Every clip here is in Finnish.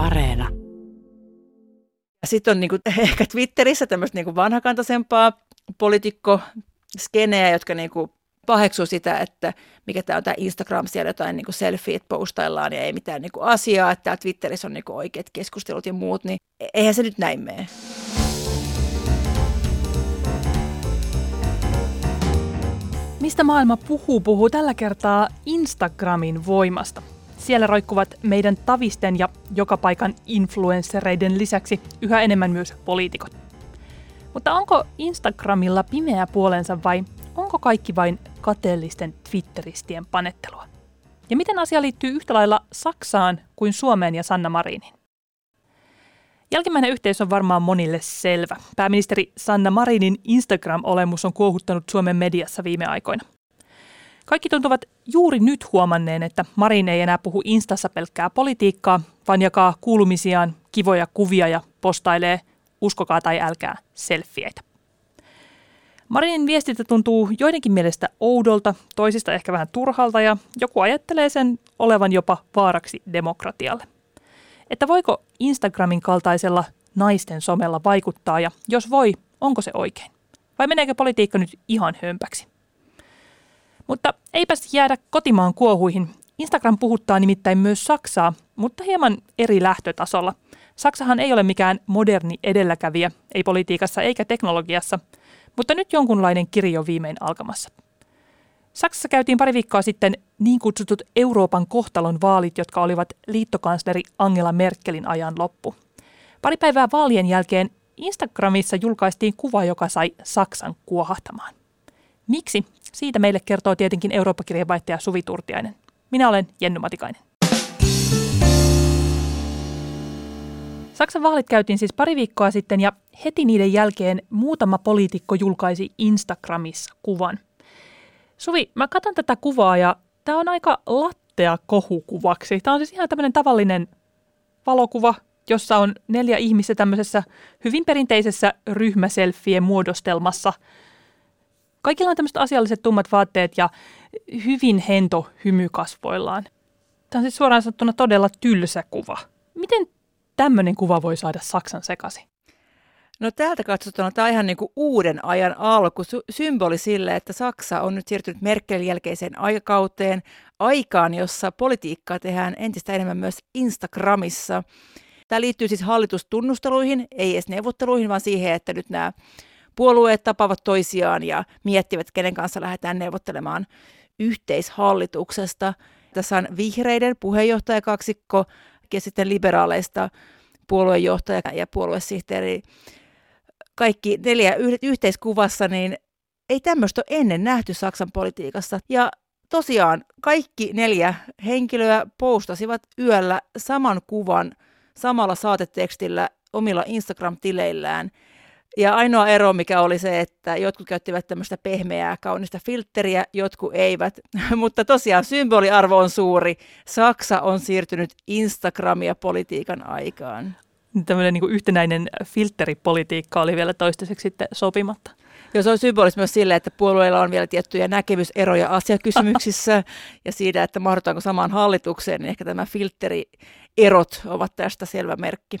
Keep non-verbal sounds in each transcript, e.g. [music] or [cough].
Areena. Sitten on niinku, [laughs] ehkä Twitterissä tämmöistä niinku vanhakantaisempaa poliitikko-skeneä, jotka niinku paheksuu sitä, että mikä tämä on tämä Instagram, siellä jotain niinku selfieet postaillaan ja ei mitään niinku asiaa, että Twitterissä on niinku oikeat keskustelut ja muut, niin eihän se nyt näin mene. Mistä maailma puhuu, puhuu tällä kertaa Instagramin voimasta. Siellä roikkuvat meidän tavisten ja joka paikan influenssereiden lisäksi yhä enemmän myös poliitikot. Mutta onko Instagramilla pimeä puolensa vai onko kaikki vain kateellisten Twitteristien panettelua? Ja miten asia liittyy yhtä lailla Saksaan kuin Suomeen ja Sanna Marinin? Jälkimmäinen yhteys on varmaan monille selvä. Pääministeri Sanna Marinin Instagram-olemus on kuohuttanut Suomen mediassa viime aikoina. Kaikki tuntuvat juuri nyt huomanneen, että Marin ei enää puhu Instassa pelkkää politiikkaa, vaan jakaa kuulumisiaan, kivoja kuvia ja postailee, uskokaa tai älkää, selfieitä. Marinin viestintä tuntuu joidenkin mielestä oudolta, toisista ehkä vähän turhalta ja joku ajattelee sen olevan jopa vaaraksi demokratialle. Että voiko Instagramin kaltaisella naisten somella vaikuttaa ja jos voi, onko se oikein? Vai meneekö politiikka nyt ihan hömpäksi? Mutta eipäs jäädä kotimaan kuohuihin. Instagram puhuttaa nimittäin myös Saksaa, mutta hieman eri lähtötasolla. Saksahan ei ole mikään moderni edelläkävijä, ei politiikassa eikä teknologiassa, mutta nyt jonkunlainen kirjo viimein alkamassa. Saksassa käytiin pari viikkoa sitten niin kutsutut Euroopan kohtalon vaalit, jotka olivat liittokansleri Angela Merkelin ajan loppu. Pari päivää vaalien jälkeen Instagramissa julkaistiin kuva, joka sai Saksan kuohahtamaan. Miksi? Siitä meille kertoo tietenkin Eurooppa-kirjeenvaihtaja Suvi Turtiainen. Minä olen Jenny Matikainen. Saksan vaalit käytiin siis pari viikkoa sitten ja heti niiden jälkeen muutama poliitikko julkaisi Instagramissa kuvan. Suvi, mä katson tätä kuvaa ja tämä on aika lattea kohukuvaksi. Tämä on siis ihan tämmöinen tavallinen valokuva, jossa on neljä ihmistä tämmöisessä hyvin perinteisessä ryhmäselfien muodostelmassa – Kaikilla on tämmöiset asialliset tummat vaatteet ja hyvin hento hymy kasvoillaan. Tämä on siis suoraan sanottuna todella tylsä kuva. Miten tämmöinen kuva voi saada Saksan sekaisin? No täältä katsottuna tämä on ihan niin kuin uuden ajan alku, symboli sille, että Saksa on nyt siirtynyt Merkelin jälkeiseen aikakauteen, aikaan, jossa politiikkaa tehdään entistä enemmän myös Instagramissa. Tämä liittyy siis hallitustunnusteluihin, ei edes neuvotteluihin, vaan siihen, että nyt nämä puolueet tapaavat toisiaan ja miettivät, kenen kanssa lähdetään neuvottelemaan yhteishallituksesta. Tässä on vihreiden puheenjohtajakaksikko ja sitten liberaaleista puoluejohtaja ja puoluesihteeri. Kaikki neljä yhteiskuvassa, niin ei tämmöistä ole ennen nähty Saksan politiikassa. Ja tosiaan kaikki neljä henkilöä postasivat yöllä saman kuvan samalla saatetekstillä omilla Instagram-tileillään – ja ainoa ero, mikä oli se, että jotkut käyttivät tämmöistä pehmeää, kaunista filtteriä, jotkut eivät. [laughs] Mutta tosiaan symboliarvo on suuri. Saksa on siirtynyt Instagramia politiikan aikaan. Tämmöinen niin yhtenäinen filteripolitiikka oli vielä toistaiseksi sitten sopimatta. Joo, se on symbolista myös sille, että puolueilla on vielä tiettyjä näkemyseroja asiakysymyksissä [laughs] ja siitä, että mahdutaanko samaan hallitukseen, niin ehkä tämä filterierot ovat tästä selvä merkki.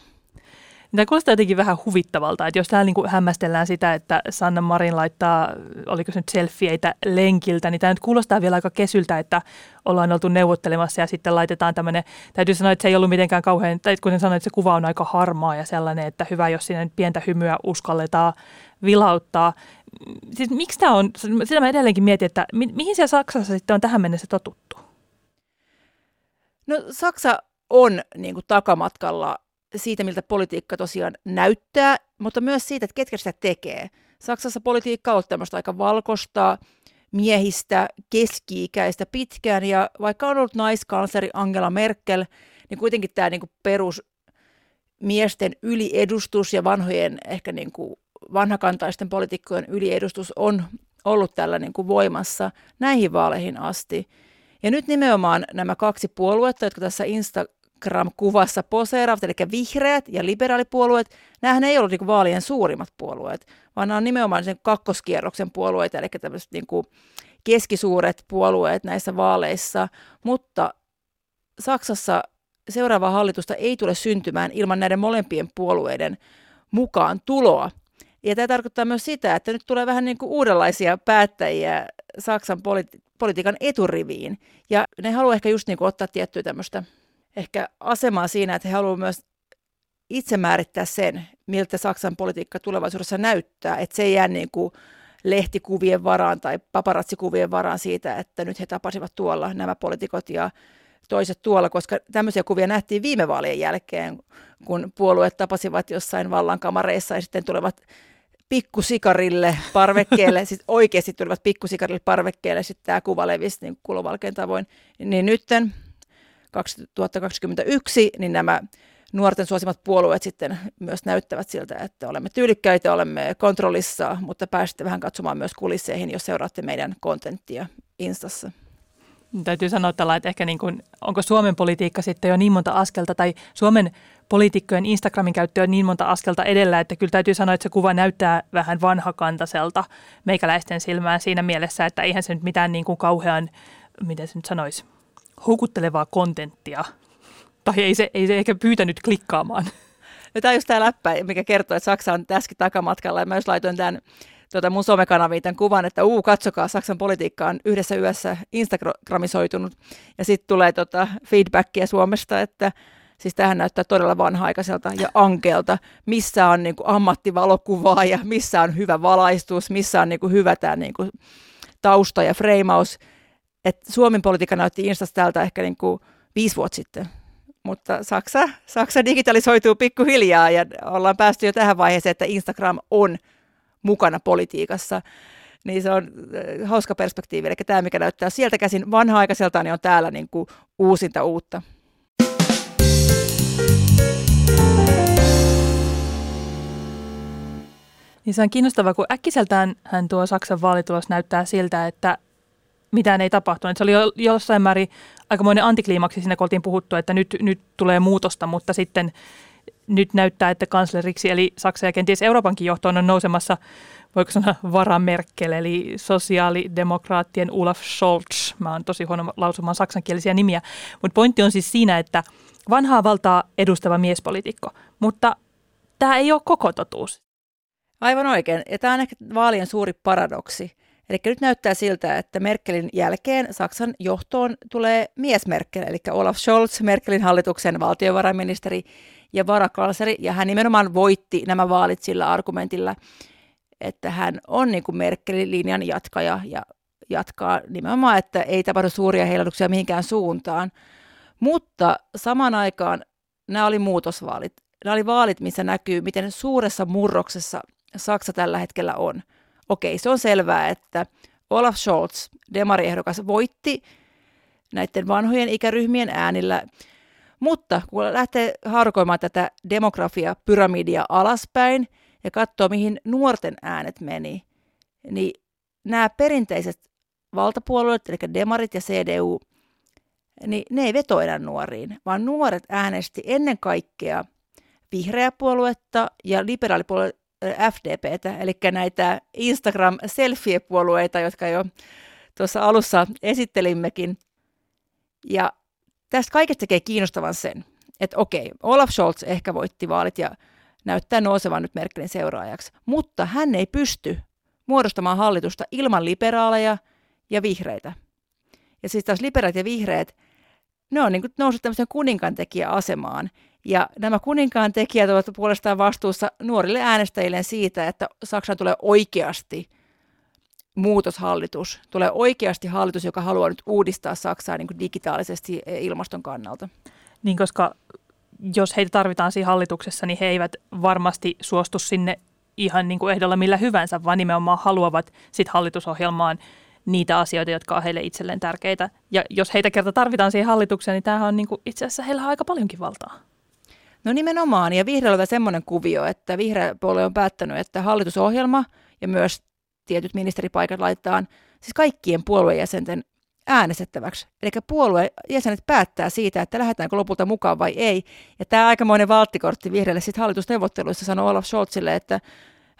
Tämä kuulostaa jotenkin vähän huvittavalta, että jos täällä niin hämmästellään sitä, että Sanna Marin laittaa, oliko se nyt selfieitä lenkiltä, niin tämä nyt kuulostaa vielä aika kesyltä, että ollaan oltu neuvottelemassa ja sitten laitetaan tämmöinen, täytyy sanoa, että se ei ollut mitenkään kauhean, tai kuten sanoin, että se kuva on aika harmaa ja sellainen, että hyvä, jos sinne pientä hymyä uskalletaan vilauttaa. Siis miksi tämä on, sitä mä edelleenkin mietin, että mi- mihin siellä Saksassa sitten on tähän mennessä totuttu? No Saksa on niin kuin takamatkalla siitä, miltä politiikka tosiaan näyttää, mutta myös siitä, että ketkä sitä tekee. Saksassa politiikka on tämmöistä aika valkoista, miehistä, keski-ikäistä pitkään, ja vaikka on ollut naiskansleri Angela Merkel, niin kuitenkin tämä niin perus miesten yliedustus ja vanhojen, ehkä niin kuin vanhakantaisten poliitikkojen yliedustus on ollut tällä niin kuin voimassa näihin vaaleihin asti. Ja nyt nimenomaan nämä kaksi puoluetta, jotka tässä Insta, Instagram-kuvassa poseeraavat, eli vihreät ja liberaalipuolueet, nämähän ei ollut niin vaalien suurimmat puolueet, vaan nämä on nimenomaan sen kakkoskierroksen puolueita, eli tämmöiset niin kuin keskisuuret puolueet näissä vaaleissa, mutta Saksassa seuraavaa hallitusta ei tule syntymään ilman näiden molempien puolueiden mukaan tuloa. Ja tämä tarkoittaa myös sitä, että nyt tulee vähän niin kuin uudenlaisia päättäjiä Saksan politi- politiikan eturiviin. Ja ne haluaa ehkä just niin kuin ottaa tiettyä tämmöistä ehkä asemaa siinä, että he haluavat myös itse määrittää sen, miltä Saksan politiikka tulevaisuudessa näyttää, että se ei jää niin kuin lehtikuvien varaan tai paparazzikuvien varaan siitä, että nyt he tapasivat tuolla nämä poliitikot ja toiset tuolla, koska tämmöisiä kuvia nähtiin viime vaalien jälkeen, kun puolueet tapasivat jossain vallankamareissa ja sitten tulevat pikkusikarille parvekkeelle, [laughs] siis oikeasti tulivat pikkusikarille parvekkeelle, sitten tämä kuva levisi niin kulovalkeen tavoin, niin nytten 2021, niin nämä nuorten suosimat puolueet sitten myös näyttävät siltä, että olemme tyylikkäitä, olemme kontrollissa, mutta pääsette vähän katsomaan myös kulisseihin, jos seuraatte meidän kontenttia Instassa. Täytyy sanoa tällä, että ehkä niin kuin, onko Suomen politiikka sitten jo niin monta askelta, tai Suomen poliitikkojen Instagramin käyttö on niin monta askelta edellä, että kyllä täytyy sanoa, että se kuva näyttää vähän vanhakantaiselta meikäläisten silmään siinä mielessä, että eihän se nyt mitään niin kuin kauhean, miten se nyt sanoisi, houkuttelevaa kontenttia tai ei se, ei se ehkä pyytänyt klikkaamaan. No, tämä on just tämä läppä, mikä kertoo, että Saksa on tässäkin takamatkalla. Ja mä just laitoin tämän tuota mun somekanaviin tämän kuvan, että uu, katsokaa, Saksan politiikka on yhdessä yössä Instagramisoitunut. Ja sitten tulee tota feedbackia Suomesta, että siis tähän näyttää todella vanha-aikaiselta ja ankeelta, missä on niin kuin ammattivalokuvaa ja missä on hyvä valaistus, missä on niin kuin hyvä tämä niin kuin tausta ja freimaus. Että Suomen politiikka näytti Instasta tältä ehkä niin kuin viisi vuotta sitten mutta Saksa, Saksa digitalisoituu pikkuhiljaa ja ollaan päästy jo tähän vaiheeseen, että Instagram on mukana politiikassa. Niin se on äh, hauska perspektiivi. Eli tämä, mikä näyttää sieltä käsin vanha-aikaiselta, niin on täällä niin kuin uusinta uutta. Niin se on kiinnostavaa, kun äkkiseltään hän tuo Saksan vaalitulos näyttää siltä, että mitään ei tapahtunut. Se oli jo, jossain määrin aikamoinen antikliimaksi siinä, kun oltiin puhuttu, että nyt, nyt tulee muutosta, mutta sitten nyt näyttää, että kansleriksi, eli Saksa ja kenties Euroopankin johtoon on nousemassa, voiko sanoa varamerkkel, eli sosiaalidemokraattien Olaf Scholz. Mä oon tosi huono lausumaan saksankielisiä nimiä, mutta pointti on siis siinä, että vanhaa valtaa edustava miespolitiikko, mutta tämä ei ole koko totuus. Aivan oikein, ja tämä on ehkä vaalien suuri paradoksi, Eli nyt näyttää siltä, että Merkelin jälkeen Saksan johtoon tulee mies Merkel, eli Olaf Scholz, Merkelin hallituksen valtiovarainministeri ja varakansleri, ja hän nimenomaan voitti nämä vaalit sillä argumentilla, että hän on niin kuin Merkelin linjan jatkaja ja jatkaa nimenomaan, että ei tapahdu suuria heilatuksia mihinkään suuntaan. Mutta samaan aikaan nämä oli muutosvaalit. Nämä oli vaalit, missä näkyy, miten suuressa murroksessa Saksa tällä hetkellä on – okei, se on selvää, että Olaf Scholz, demariehdokas, voitti näiden vanhojen ikäryhmien äänillä, mutta kun lähtee harkoimaan tätä demografia-pyramidia alaspäin ja katsoo, mihin nuorten äänet meni, niin nämä perinteiset valtapuolueet, eli demarit ja CDU, niin ne ei veto enää nuoriin, vaan nuoret äänesti ennen kaikkea vihreä puoluetta ja liberaalipuolue FDPtä, eli näitä Instagram-selfie-puolueita, jotka jo tuossa alussa esittelimmekin. Ja tästä kaikesta tekee kiinnostavan sen, että okei, Olaf Scholz ehkä voitti vaalit ja näyttää nousevan nyt Merkelin seuraajaksi, mutta hän ei pysty muodostamaan hallitusta ilman liberaaleja ja vihreitä. Ja siis taas liberaalit ja vihreät, ne on niin noussut tämmöiseen kuninkantekijäasemaan, ja nämä kuninkaan tekijät ovat puolestaan vastuussa nuorille äänestäjille siitä, että Saksan tulee oikeasti muutoshallitus, tulee oikeasti hallitus, joka haluaa nyt uudistaa Saksaa niin kuin digitaalisesti ilmaston kannalta. Niin, koska jos heitä tarvitaan siinä hallituksessa, niin he eivät varmasti suostu sinne ihan niin kuin ehdolla millä hyvänsä, vaan nimenomaan haluavat sit hallitusohjelmaan niitä asioita, jotka on heille itselleen tärkeitä. Ja jos heitä kerta tarvitaan siihen hallitukseen, niin tämähän on niin kuin, itse asiassa heillä on aika paljonkin valtaa. No nimenomaan, ja vihreällä on semmoinen kuvio, että vihreä puolue on päättänyt, että hallitusohjelma ja myös tietyt ministeripaikat laitetaan siis kaikkien puoluejäsenten äänestettäväksi. Eli puoluejäsenet päättää siitä, että lähdetäänkö lopulta mukaan vai ei. Ja tämä aikamoinen valttikortti vihreälle sitten hallitusneuvotteluissa sanoi Olaf Scholzille, että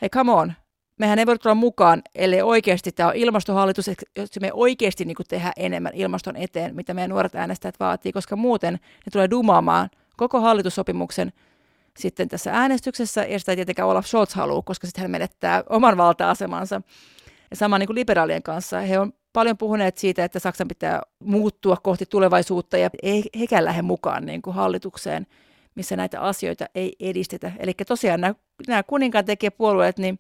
hei come on, mehän ei voi tulla mukaan, ellei oikeasti tämä on ilmastohallitus, jos me oikeasti niin tehdään enemmän ilmaston eteen, mitä meidän nuoret äänestäjät vaatii, koska muuten ne tulee dumaamaan koko hallitussopimuksen sitten tässä äänestyksessä, ja sitä ei tietenkään Olaf Scholz halua, koska sitten hän menettää oman valta-asemansa. Ja sama niin kuin liberaalien kanssa. He on paljon puhuneet siitä, että Saksan pitää muuttua kohti tulevaisuutta, ja ei hekään lähde mukaan niin kuin hallitukseen, missä näitä asioita ei edistetä. Eli tosiaan nämä, nämä kuninkaan tekijäpuolueet, niin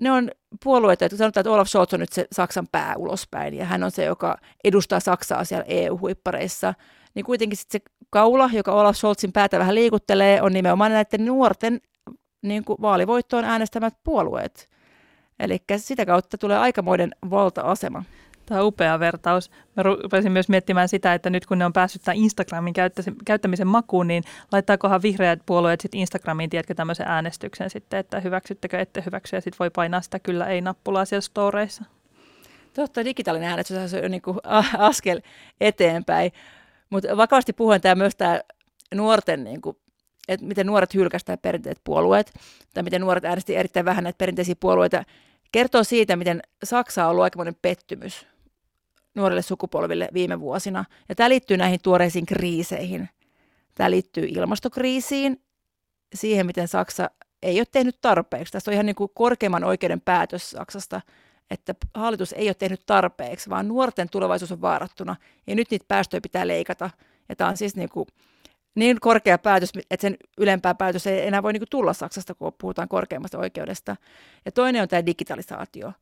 ne on puolueita, että sanotaan, että Olaf Scholz on nyt se Saksan pää ulospäin, ja hän on se, joka edustaa Saksaa siellä EU-huippareissa, niin kuitenkin sitten se kaula, joka Olaf Scholzin päätä vähän liikuttelee, on nimenomaan näiden nuorten niin kuin vaalivoittoon äänestämät puolueet. Eli sitä kautta tulee aikamoinen valta-asema. Tämä on upea vertaus. Mä rupesin myös miettimään sitä, että nyt kun ne on päässyt tämän Instagramin käyttämisen makuun, niin laittaakohan vihreät puolueet sitten Instagramiin, tiedätkö, tämmöisen äänestyksen sitten, että hyväksyttekö, ette hyväksy, ja sitten voi painaa sitä kyllä ei-nappulaa siellä storeissa. Totta, digitaalinen äänestys on niin kuin askel eteenpäin. Mutta vakavasti puhuen tämä myös tämä nuorten, niin kuin, että miten nuoret hylkästään perinteiset puolueet, tai miten nuoret äänesti erittäin vähän näitä perinteisiä puolueita, kertoo siitä, miten Saksa on ollut aikamoinen pettymys nuorille sukupolville viime vuosina. Ja tämä liittyy näihin tuoreisiin kriiseihin. Tämä liittyy ilmastokriisiin, siihen, miten Saksa ei ole tehnyt tarpeeksi. Tästä on ihan niin kuin korkeimman oikeuden päätös Saksasta, että hallitus ei ole tehnyt tarpeeksi, vaan nuorten tulevaisuus on vaarattuna. Ja nyt niitä päästöjä pitää leikata. Ja tämä on siis niin, kuin niin korkea päätös, että sen ylempää päätös ei enää voi niin kuin tulla Saksasta, kun puhutaan korkeimmasta oikeudesta. Ja toinen on tämä digitalisaatio.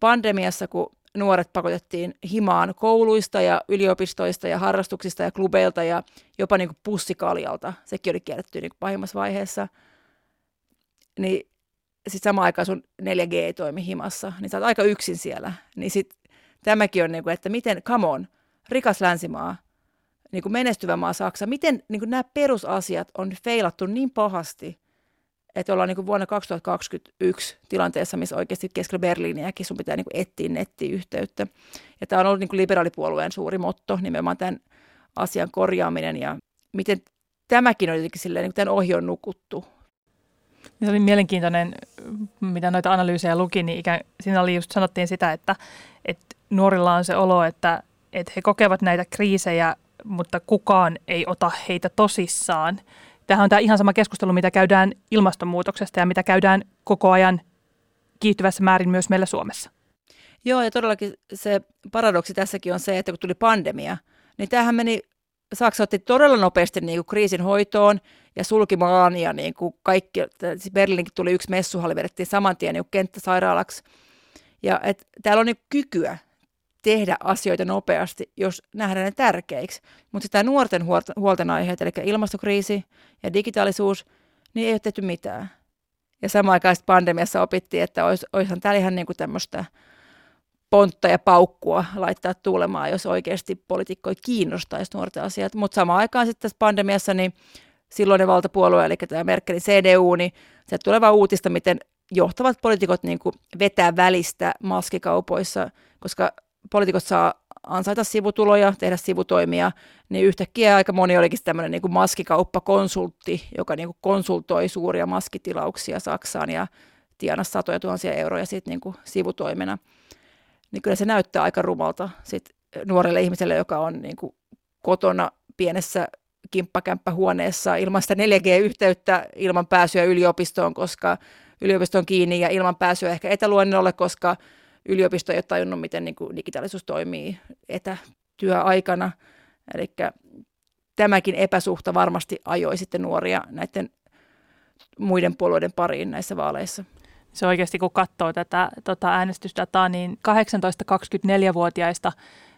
Pandemiassa, kun nuoret pakotettiin himaan kouluista ja yliopistoista ja harrastuksista ja klubeilta ja jopa niin kuin pussikaljalta. Sekin oli kielletty niin pahimmassa vaiheessa. Niin sitten samaan aikaan sun 4G ei toimi himassa, niin sä oot aika yksin siellä. Niin sitten tämäkin on, niin kuin, että miten, come on, rikas länsimaa, niin kuin menestyvä maa Saksa, miten niin kuin nämä perusasiat on feilattu niin pahasti, että ollaan niin kuin vuonna 2021 tilanteessa, missä oikeasti keskellä Berliiniäkin sun pitää niin kuin etsiä nettiyhteyttä. Ja tämä on ollut niin kuin liberaalipuolueen suuri motto, nimenomaan tämän asian korjaaminen ja miten tämäkin on jotenkin silleen, niin kuin tämän ohi on nukuttu. Se oli mielenkiintoinen, mitä noita analyysejä luki, niin ikään, siinä oli just sanottiin sitä, että, että nuorilla on se olo, että, että he kokevat näitä kriisejä, mutta kukaan ei ota heitä tosissaan – Tämähän on tämä ihan sama keskustelu, mitä käydään ilmastonmuutoksesta ja mitä käydään koko ajan kiihtyvässä määrin myös meillä Suomessa. Joo, ja todellakin se paradoksi tässäkin on se, että kun tuli pandemia, niin tämähän meni, Saksa otti todella nopeasti niin kuin kriisin hoitoon ja sulki maan ja niin kuin kaikki, Berliinkin tuli yksi messuhalli, vedettiin saman tien niin kenttäsairaalaksi. Ja et, täällä on niin kykyä tehdä asioita nopeasti, jos nähdään ne tärkeiksi. Mutta sitä nuorten huolten aiheet, eli ilmastokriisi ja digitaalisuus, niin ei ole tehty mitään. Ja samaan aikaan pandemiassa opittiin, että olisi, olisihan täällä ihan niin kuin tämmöistä pontta ja paukkua laittaa tuulemaan, jos oikeasti poliitikkoja kiinnostaisi nuorten asiat. Mutta samaan aikaan sitten tässä pandemiassa, niin silloinen valtapuolue, eli tämä Merkelin CDU, niin se tuleva uutista, miten johtavat poliitikot niin vetää välistä maskikaupoissa, koska poliitikot saa ansaita sivutuloja, tehdä sivutoimia, niin yhtäkkiä aika moni olikin tämmöinen niin kuin maskikauppakonsultti, joka niin kuin konsultoi suuria maskitilauksia Saksaan ja tienasi satoja tuhansia euroja sit niin kuin sivutoimena. Niin kyllä se näyttää aika rumalta sit nuorelle ihmiselle, joka on niin kuin kotona pienessä kimppakämppähuoneessa ilman sitä 4G-yhteyttä, ilman pääsyä yliopistoon, koska yliopisto on kiinni ja ilman pääsyä ehkä etäluennolle, koska yliopisto ei ole tajunnut, miten niin kuin digitaalisuus toimii etätyöaikana. Eli tämäkin epäsuhta varmasti ajoi sitten nuoria näiden muiden puolueiden pariin näissä vaaleissa. Se oikeasti, kun katsoo tätä tota äänestysdataa, niin 18-24-vuotiaista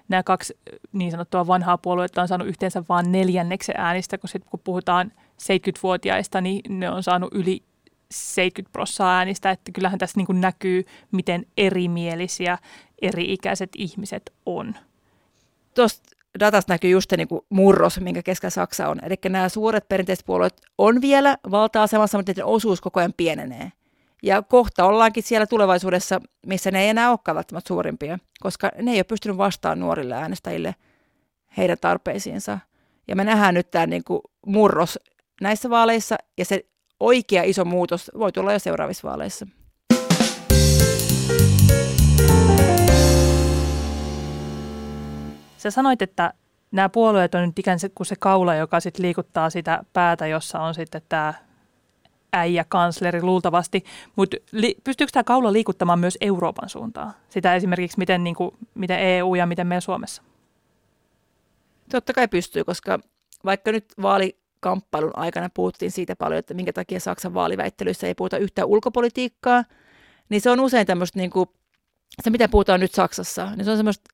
nämä kaksi niin sanottua vanhaa puoluetta on saanut yhteensä vain neljänneksen äänistä, kun, sit, kun puhutaan 70-vuotiaista, niin ne on saanut yli 70 prosenttia äänistä, että kyllähän tässä niin näkyy, miten erimielisiä eri-ikäiset ihmiset on. Tuosta datasta näkyy just se niin kuin murros, minkä keskellä Saksa on. Eli nämä suuret perinteiset puolueet on vielä valta-asemassa, mutta niiden osuus koko ajan pienenee. Ja kohta ollaankin siellä tulevaisuudessa, missä ne ei enää olekaan välttämättä suurimpia, koska ne ei ole pystynyt vastaamaan nuorille äänestäjille heidän tarpeisiinsa. Ja me nähdään nyt tämä niin kuin murros näissä vaaleissa, ja se oikea iso muutos voi tulla jo seuraavissa vaaleissa. Sä sanoit, että nämä puolueet on nyt ikään kuin se kaula, joka sitten liikuttaa sitä päätä, jossa on sitten tämä äijä kansleri luultavasti, mutta li, pystyykö tämä kaula liikuttamaan myös Euroopan suuntaan? Sitä esimerkiksi, miten, niin kuin, miten EU ja miten me Suomessa? Totta kai pystyy, koska vaikka nyt vaalikamppailun aikana puhuttiin siitä paljon, että minkä takia Saksan vaaliväittelyissä ei puhuta yhtään ulkopolitiikkaa, niin se on usein tämmöistä, niin kuin, se mitä puhutaan nyt Saksassa, niin se on semmoista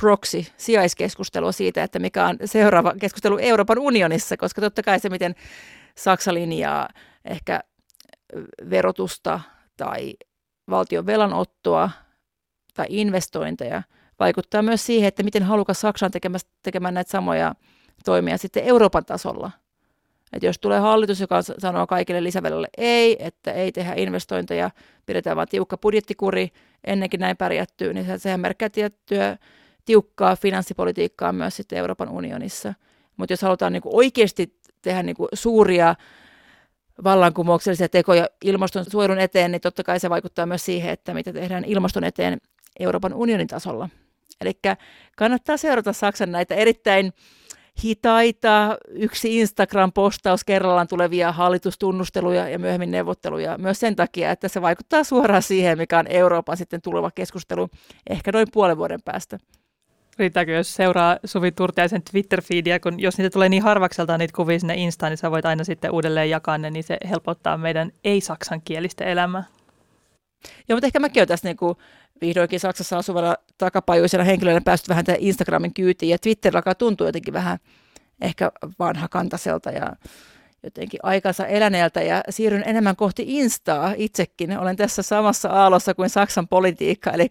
proxy, sijaiskeskustelua siitä, että mikä on seuraava keskustelu Euroopan unionissa, koska totta kai se, miten Saksa linjaa ehkä verotusta tai valtion velanottoa tai investointeja, vaikuttaa myös siihen, että miten halukas Saksa on tekemään näitä samoja toimia sitten Euroopan tasolla. Että jos tulee hallitus, joka sanoo kaikille lisävelalle ei, että ei tehdä investointeja, pidetään vain tiukka budjettikuri, ennenkin näin pärjättyy, niin sehän merkkää tiettyä tiukkaa finanssipolitiikkaa myös sitten Euroopan unionissa. Mutta jos halutaan niin oikeasti tehdä niin suuria vallankumouksellisia tekoja ilmastonsuojelun eteen, niin totta kai se vaikuttaa myös siihen, että mitä tehdään ilmaston eteen Euroopan unionin tasolla. Eli kannattaa seurata Saksan näitä erittäin hitaita, yksi Instagram-postaus kerrallaan tulevia hallitustunnusteluja ja myöhemmin neuvotteluja myös sen takia, että se vaikuttaa suoraan siihen, mikä on Euroopan sitten tuleva keskustelu ehkä noin puolen vuoden päästä. Riittääkö, jos seuraa Suvi Turtiaisen Twitter-feedia, kun jos niitä tulee niin harvakselta niitä kuvia sinne Instaan, niin sä voit aina sitten uudelleen jakaa ne, niin se helpottaa meidän ei-saksankielistä elämää. Joo, mutta ehkä mäkin olen tässä niin kuin vihdoinkin Saksassa asuvana takapajuisena henkilönä päässyt vähän tämän Instagramin kyytiin, ja Twitter alkaa tuntua jotenkin vähän ehkä vanhakantaiselta ja jotenkin aikansa eläneeltä ja siirryn enemmän kohti Instaa itsekin. Olen tässä samassa aallossa kuin Saksan politiikka, eli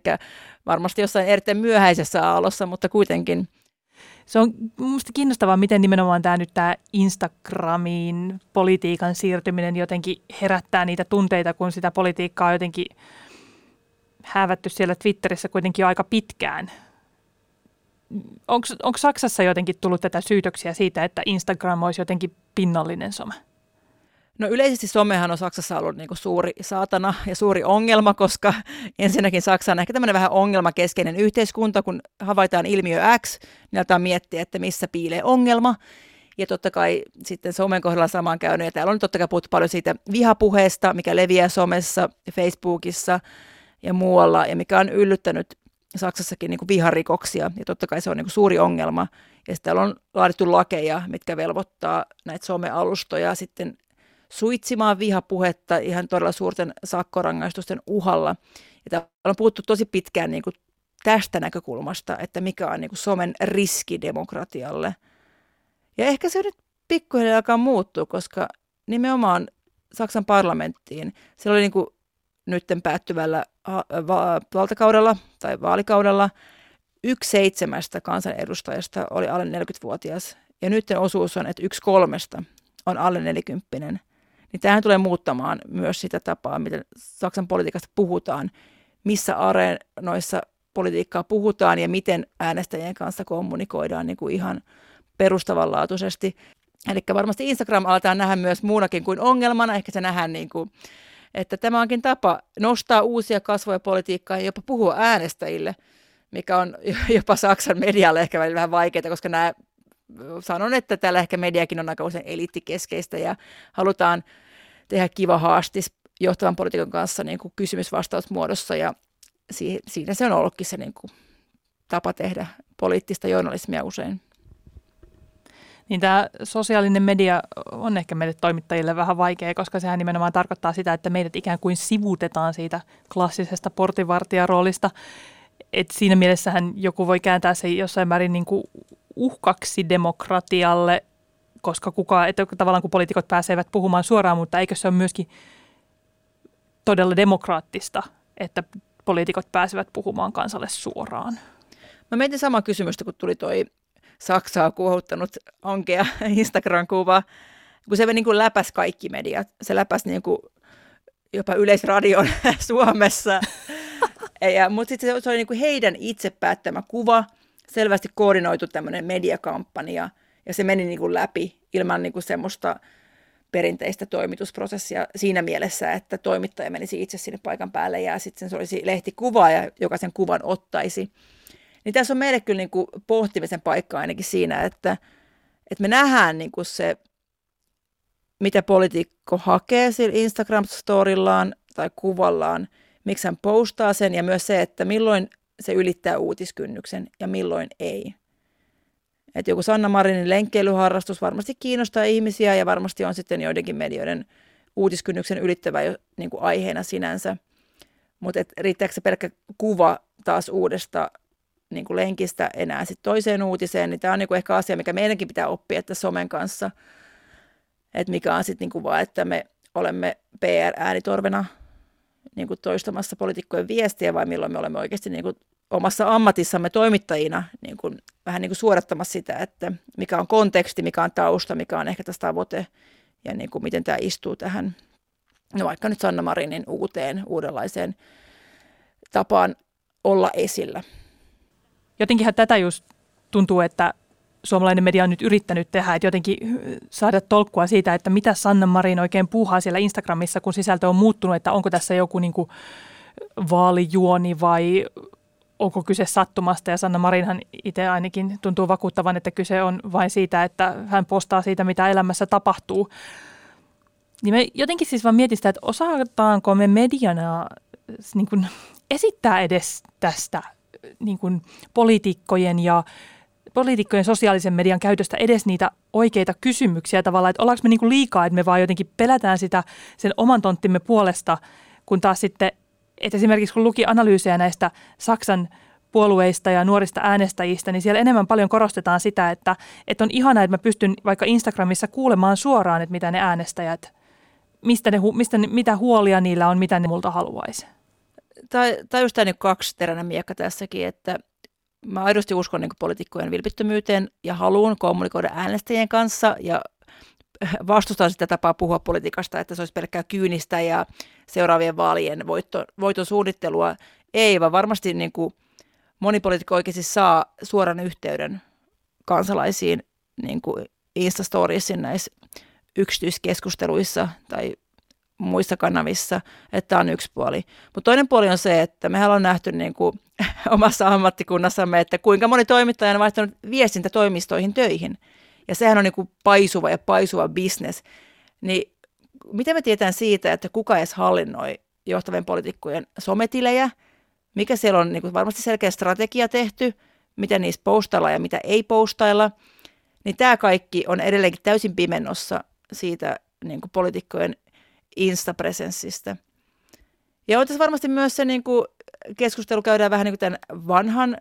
varmasti jossain erittäin myöhäisessä aallossa, mutta kuitenkin. Se on minusta kiinnostavaa, miten nimenomaan tämä nyt tämä Instagramiin politiikan siirtyminen jotenkin herättää niitä tunteita, kun sitä politiikkaa jotenkin häävätty siellä Twitterissä kuitenkin aika pitkään. Onko Saksassa jotenkin tullut tätä syytöksiä siitä, että Instagram olisi jotenkin pinnallinen some? No yleisesti somehan on Saksassa ollut niin suuri saatana ja suuri ongelma, koska [laughs] ensinnäkin Saksa on ehkä tämmöinen vähän ongelmakeskeinen yhteiskunta, kun havaitaan ilmiö X, niin aletaan miettiä, että missä piilee ongelma. Ja totta kai sitten somen kohdalla samaan käynyt, ja täällä on totta kai puhuttu paljon siitä vihapuheesta, mikä leviää somessa, Facebookissa ja muualla, ja mikä on yllyttänyt Saksassakin niin kuin viharikoksia, ja totta kai se on niin kuin suuri ongelma. Ja täällä on laadittu lakeja, mitkä velvoittaa näitä somealustoja sitten suitsimaan vihapuhetta ihan todella suurten sakkorangaistusten uhalla. Ja täällä on puhuttu tosi pitkään niin kuin tästä näkökulmasta, että mikä on niin kuin somen riski demokratialle. Ja ehkä se nyt pikkuhiljaa alkaa muuttua, koska nimenomaan Saksan parlamenttiin, siellä oli niin kuin nytten päättyvällä valtakaudella tai vaalikaudella yksi seitsemästä kansanedustajasta oli alle 40-vuotias. Ja nyt osuus on, että yksi kolmesta on alle 40 niin tähän tulee muuttamaan myös sitä tapaa, miten Saksan politiikasta puhutaan, missä areenoissa politiikkaa puhutaan ja miten äänestäjien kanssa kommunikoidaan niin kuin ihan perustavanlaatuisesti. Eli varmasti Instagram aletaan nähdä myös muunakin kuin ongelmana, ehkä se nähdään niin kuin, että tämä onkin tapa nostaa uusia kasvoja politiikkaan ja jopa puhua äänestäjille, mikä on jopa Saksan medialle ehkä vähän vaikeaa, koska nämä sanon, että täällä ehkä mediakin on aika usein eliittikeskeistä ja halutaan tehdä kiva haastis johtavan politiikan kanssa niin kuin kysymysvastausmuodossa ja siinä se on ollutkin se niin kuin tapa tehdä poliittista journalismia usein. Niin tämä sosiaalinen media on ehkä meille toimittajille vähän vaikea, koska sehän nimenomaan tarkoittaa sitä, että meidät ikään kuin sivutetaan siitä klassisesta portinvartijaroolista. Et siinä mielessähän joku voi kääntää se jossain määrin niin kuin uhkaksi demokratialle, koska kuka, että tavallaan kun poliitikot pääsevät puhumaan suoraan, mutta eikö se ole myöskin todella demokraattista, että poliitikot pääsevät puhumaan kansalle suoraan? Mä mietin samaa kysymystä, kun tuli toi Saksaa kuohuttanut onkea [laughs] Instagram-kuva, kun se niin kuin läpäs kaikki mediat. Se läpäs niin kuin jopa yleisradion [laughs] Suomessa. [laughs] Mutta sitten se oli niin kuin heidän itse päättämä kuva, selvästi koordinoitu tämmöinen mediakampanja – ja se meni niin kuin läpi ilman niin kuin semmoista perinteistä toimitusprosessia siinä mielessä, että toimittaja menisi itse sinne paikan päälle ja sitten se olisi lehtikuva, joka sen kuvan ottaisi. Niin tässä on meille kyllä niin kuin pohtimisen paikka ainakin siinä, että, että me nähdään niin kuin se, mitä poliitikko hakee sillä Instagram-storillaan tai kuvallaan, miksi hän postaa sen ja myös se, että milloin se ylittää uutiskynnyksen ja milloin ei. Että joku Sanna Marinin lenkkeilyharrastus varmasti kiinnostaa ihmisiä ja varmasti on sitten joidenkin medioiden uutiskynnyksen ylittävä jo niin kuin aiheena sinänsä. Mutta riittääkö se pelkkä kuva taas uudesta niin kuin lenkistä enää sitten toiseen uutiseen, niin tämä on niin kuin ehkä asia, mikä meidänkin pitää oppia että somen kanssa. Että mikä on sitten niin vaan, että me olemme PR-äänitorvena niin kuin toistamassa poliitikkojen viestiä vai milloin me olemme oikeasti niin kuin omassa ammatissamme toimittajina niin kuin, vähän niin kuin suodattamassa sitä, että mikä on konteksti, mikä on tausta, mikä on ehkä tässä tavoite ja niin kuin miten tämä istuu tähän, no vaikka nyt Sanna Marinin uuteen, uudenlaiseen tapaan olla esillä. Jotenkinhan tätä just tuntuu, että suomalainen media on nyt yrittänyt tehdä, että jotenkin saada tolkkua siitä, että mitä Sanna Marin oikein puuhaa siellä Instagramissa, kun sisältö on muuttunut, että onko tässä joku niin kuin vaalijuoni vai onko kyse sattumasta. Ja Sanna Marinhan itse ainakin tuntuu vakuuttavan, että kyse on vain siitä, että hän postaa siitä, mitä elämässä tapahtuu. Niin me jotenkin siis vaan mietin sitä, että osataanko me mediana niin kuin esittää edes tästä niin kuin poliitikkojen ja poliitikkojen sosiaalisen median käytöstä edes niitä oikeita kysymyksiä tavallaan, että ollaanko me niin kuin liikaa, että me vaan jotenkin pelätään sitä sen oman tonttimme puolesta, kun taas sitten, että esimerkiksi kun luki analyysejä näistä Saksan puolueista ja nuorista äänestäjistä, niin siellä enemmän paljon korostetaan sitä, että, että on ihanaa, että mä pystyn vaikka Instagramissa kuulemaan suoraan, että mitä ne äänestäjät, mistä ne, mistä ne, mitä huolia niillä on, mitä ne multa haluaisi. Tai, tai just tämä niin kaksiteräinen miekka tässäkin, että mä aidosti uskon niin poliitikkojen vilpittömyyteen ja haluan kommunikoida äänestäjien kanssa ja vastustan sitä tapaa puhua politiikasta, että se olisi pelkkää kyynistä ja seuraavien vaalien voitto, voiton suunnittelua. Ei, vaan varmasti niin kuin moni poliitikko oikeasti saa suoran yhteyden kansalaisiin niin kuin Instastoriesin näissä yksityiskeskusteluissa tai muissa kanavissa, että tämä on yksi puoli. Mutta toinen puoli on se, että me ollaan nähty niin kuin [laughs] omassa ammattikunnassamme, että kuinka moni toimittaja on vaihtanut viestintätoimistoihin töihin. Ja sehän on niin kuin paisuva ja paisuva bisnes. Niin miten me tietää siitä, että kuka edes hallinnoi johtavien poliitikkojen sometilejä, mikä siellä on niin kuin varmasti selkeä strategia tehty, mitä niissä postailla ja mitä ei postailla, niin tämä kaikki on edelleenkin täysin pimennossa siitä niin kuin poliitikkojen instapresenssistä. Ja on tässä varmasti myös se niin kuin keskustelu käydään vähän niin kuin tämän vanhan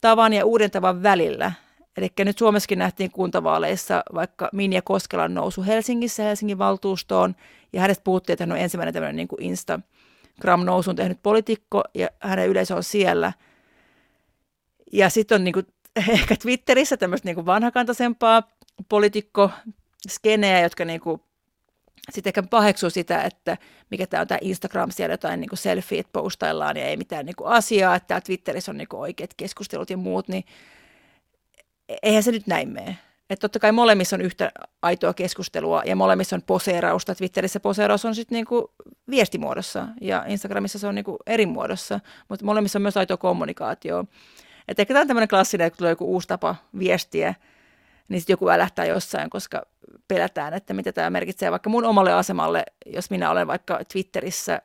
tavan ja uuden tavan välillä. Eli nyt Suomessakin nähtiin kuntavaaleissa vaikka Minja Koskelan nousu Helsingissä Helsingin valtuustoon, ja hänestä puhuttiin, että hän on ensimmäinen tämmöinen niin kuin Instagram-nousun tehnyt poliitikko, ja hänen yleisö on siellä. Ja sitten on niin kuin, [laughs] ehkä Twitterissä tämmöistä niin kuin vanhakantaisempaa poliitikko skeneä, jotka niin kuin sitten ehkä paheksuu sitä, että mikä tämä on tämä Instagram, siellä jotain niin selfieet postaillaan ja ei mitään niin kuin asiaa, että täällä Twitterissä on niin kuin oikeat keskustelut ja muut, niin eihän se nyt näin mene. Että totta kai molemmissa on yhtä aitoa keskustelua ja molemmissa on poseerausta. Twitterissä poseeraus on sitten niinku viestimuodossa ja Instagramissa se on niinku eri muodossa, mutta molemmissa on myös aitoa kommunikaatio. Että ehkä tämä on tämmöinen klassinen, kun tulee joku uusi tapa viestiä, niin sitten joku älähtää jossain, koska pelätään, että mitä tämä merkitsee vaikka mun omalle asemalle, jos minä olen vaikka Twitterissä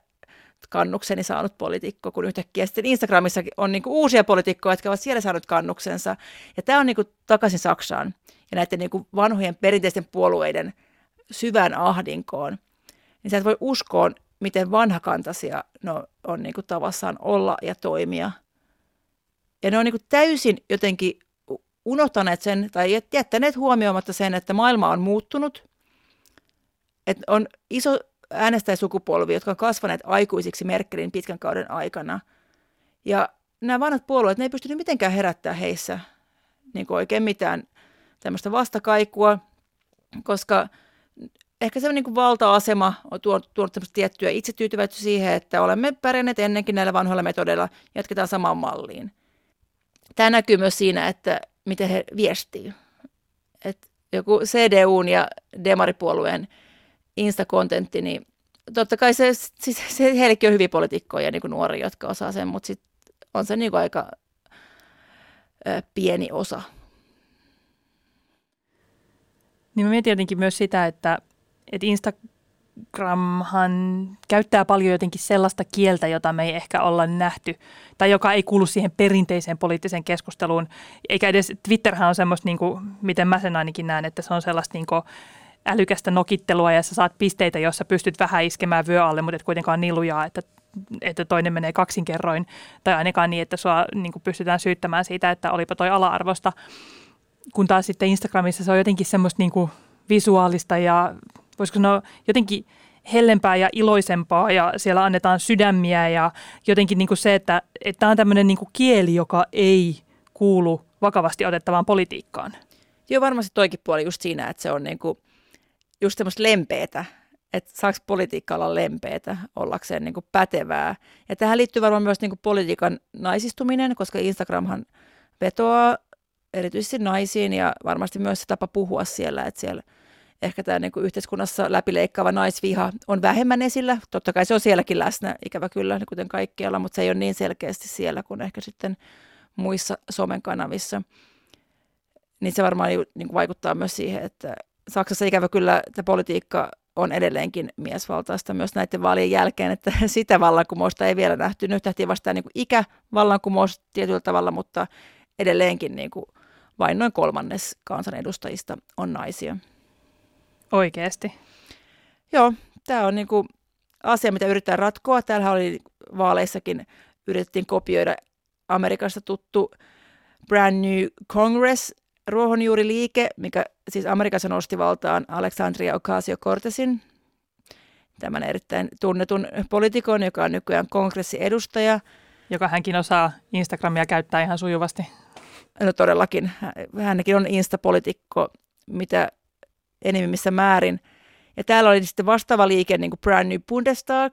kannukseni saanut poliitikko, kun yhtäkkiä sitten Instagramissa on niinku uusia poliitikkoja, jotka ovat siellä saanut kannuksensa. Ja tämä on niinku takaisin Saksaan ja näiden niinku vanhojen perinteisten puolueiden syvään ahdinkoon. Niin sä et voi uskoa, miten vanhakantaisia no, on niinku tavassaan olla ja toimia. Ja ne on niinku täysin jotenkin unohtaneet sen tai jättäneet huomioimatta sen, että maailma on muuttunut, että on iso äänestäjäsukupolvi, jotka on kasvaneet aikuisiksi Merkelin pitkän kauden aikana. Ja nämä vanhat puolueet, ne ei pystynyt mitenkään herättää heissä niin kuin oikein mitään tämmöistä vastakaikua, koska ehkä se niin kuin valta-asema on tuonut, tuonut tiettyä itsetyytyväisyyttä siihen, että olemme pärjänneet ennenkin näillä vanhoilla metodeilla, jatketaan samaan malliin. Tämä näkyy myös siinä, että miten he viestii. Et joku CDUn ja Demaripuolueen Insta-kontentti, niin totta kai se, siis, se heillekin on hyviä poliitikkoja, niin kuin nuoria, jotka osaa sen, mutta sit on se niin kuin aika ö, pieni osa. Niin mä mietin jotenkin myös sitä, että, että Instagramhan käyttää paljon jotenkin sellaista kieltä, jota me ei ehkä olla nähty, tai joka ei kuulu siihen perinteiseen poliittiseen keskusteluun. Eikä edes Twitterhän on semmoista, niin kuin, miten mä sen ainakin näen, että se on sellaista niin kuin, älykästä nokittelua ja sä saat pisteitä, jossa pystyt vähän iskemään vyö alle, mutta et kuitenkaan niin lujaa, että, että toinen menee kaksinkerroin. Tai ainakaan niin, että sua niin kuin pystytään syyttämään siitä, että olipa toi ala-arvosta. Kun taas sitten Instagramissa se on jotenkin semmoista niin kuin visuaalista ja voisiko sanoa jotenkin hellempää ja iloisempaa ja siellä annetaan sydämiä ja jotenkin niin kuin se, että tämä on tämmöinen niin kuin kieli, joka ei kuulu vakavasti otettavaan politiikkaan. Joo, varmasti toikin puoli just siinä, että se on niin kuin just semmoista lempeätä, että saako politiikka olla lempeätä ollakseen niin kuin pätevää. Ja tähän liittyy varmaan myös niin kuin politiikan naisistuminen, koska Instagramhan vetoaa erityisesti naisiin ja varmasti myös se tapa puhua siellä, että siellä ehkä tämä niin kuin yhteiskunnassa läpileikkaava naisviha on vähemmän esillä. Totta kai se on sielläkin läsnä, ikävä kyllä, kuten kaikkialla, mutta se ei ole niin selkeästi siellä kuin ehkä sitten muissa somen kanavissa. Niin se varmaan niin kuin vaikuttaa myös siihen, että Saksassa ikävä kyllä että politiikka on edelleenkin miesvaltaista myös näiden vaalien jälkeen, että [laughs] sitä vallankumousta ei vielä nähty. Nyt nähtiin vasta niin kuin ikävallankumous tietyllä tavalla, mutta edelleenkin niin kuin vain noin kolmannes kansanedustajista on naisia. Oikeasti? Joo, tämä on niin kuin asia, mitä yritetään ratkoa. Täällähän oli vaaleissakin, yritettiin kopioida Amerikasta tuttu Brand New Congress, ruohonjuuriliike, mikä siis Amerikassa nosti valtaan Alexandria Ocasio-Cortezin, tämän erittäin tunnetun poliitikon, joka on nykyään kongressiedustaja. Joka hänkin osaa Instagramia käyttää ihan sujuvasti. No todellakin. Hänkin on instapolitiikko, mitä enimmissä määrin. Ja täällä oli sitten vastaava liike, niin kuin Brand New Bundestag,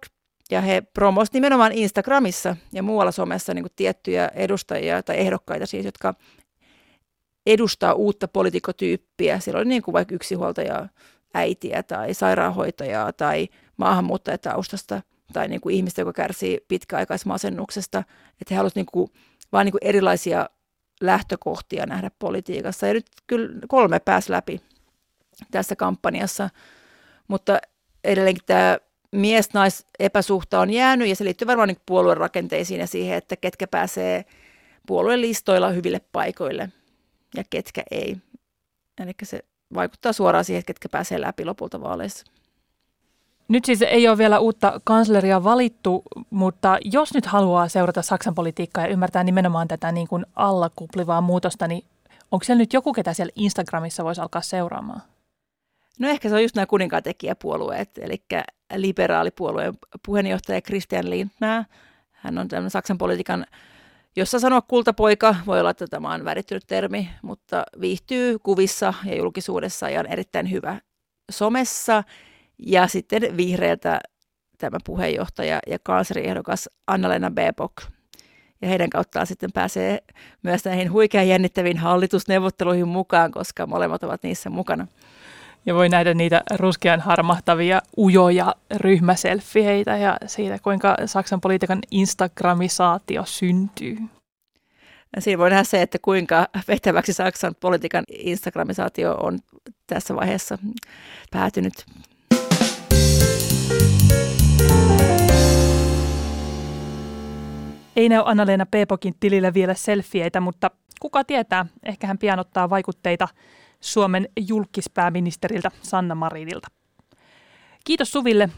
ja he promosivat nimenomaan Instagramissa ja muualla somessa niin kuin tiettyjä edustajia tai ehdokkaita siis, jotka edustaa uutta poliitikotyyppiä. Siellä oli niin kuin vaikka yksinhuoltaja äitiä tai sairaanhoitajaa tai maahanmuuttajataustasta tai niin kuin ihmistä, joka kärsii pitkäaikaismasennuksesta. Että he halusivat niin kuin, niin kuin erilaisia lähtökohtia nähdä politiikassa. Ja nyt kyllä kolme pääsi läpi tässä kampanjassa, mutta edelleenkin tämä mies-nais-epäsuhta on jäänyt ja se liittyy varmaan niin puolueen rakenteisiin ja siihen, että ketkä pääsee puolueen listoilla hyville paikoille ja ketkä ei. Eli se vaikuttaa suoraan siihen, ketkä pääsee läpi lopulta vaaleissa. Nyt siis ei ole vielä uutta kansleria valittu, mutta jos nyt haluaa seurata Saksan politiikkaa ja ymmärtää nimenomaan tätä niin kuin alla kuplivaa muutosta, niin onko siellä nyt joku, ketä siellä Instagramissa voisi alkaa seuraamaan? No ehkä se on just nämä kuninkaantekijäpuolueet, eli liberaalipuolueen puheenjohtaja Christian Lindner. Hän on tämmöinen Saksan politiikan jossa sanoa kultapoika, voi olla, että tämä on värittynyt termi, mutta viihtyy kuvissa ja julkisuudessa ja on erittäin hyvä somessa. Ja sitten vihreältä tämä puheenjohtaja ja kansleriehdokas Anna-Lena Baerbock. Ja heidän kauttaan sitten pääsee myös näihin huikean jännittäviin hallitusneuvotteluihin mukaan, koska molemmat ovat niissä mukana. Ja voi nähdä niitä ruskean harmahtavia ujoja ryhmäselfieitä ja siitä, kuinka Saksan politiikan instagramisaatio syntyy. Siinä voi nähdä se, että kuinka vetäväksi Saksan politiikan instagramisaatio on tässä vaiheessa päätynyt. Ei näy Anna-Leena Peepokin tilillä vielä selfieitä, mutta kuka tietää, ehkä hän pian ottaa vaikutteita Suomen julkispääministeriltä Sanna Marinilta. Kiitos Suville.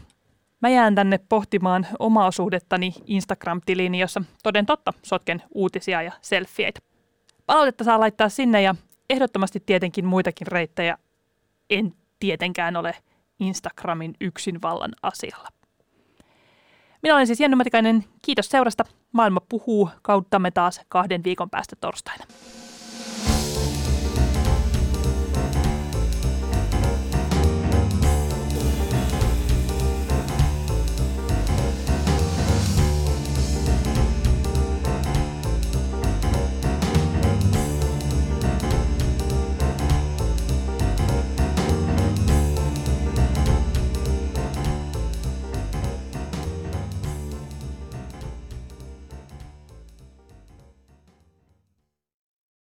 Mä jään tänne pohtimaan omaa osuudettani Instagram-tiliini, jossa toden totta sotken uutisia ja selfieitä. Palautetta saa laittaa sinne ja ehdottomasti tietenkin muitakin reittejä. En tietenkään ole Instagramin yksinvallan asialla. Minä olen siis Jenny Matikainen. Kiitos seurasta. Maailma puhuu kauttamme taas kahden viikon päästä torstaina.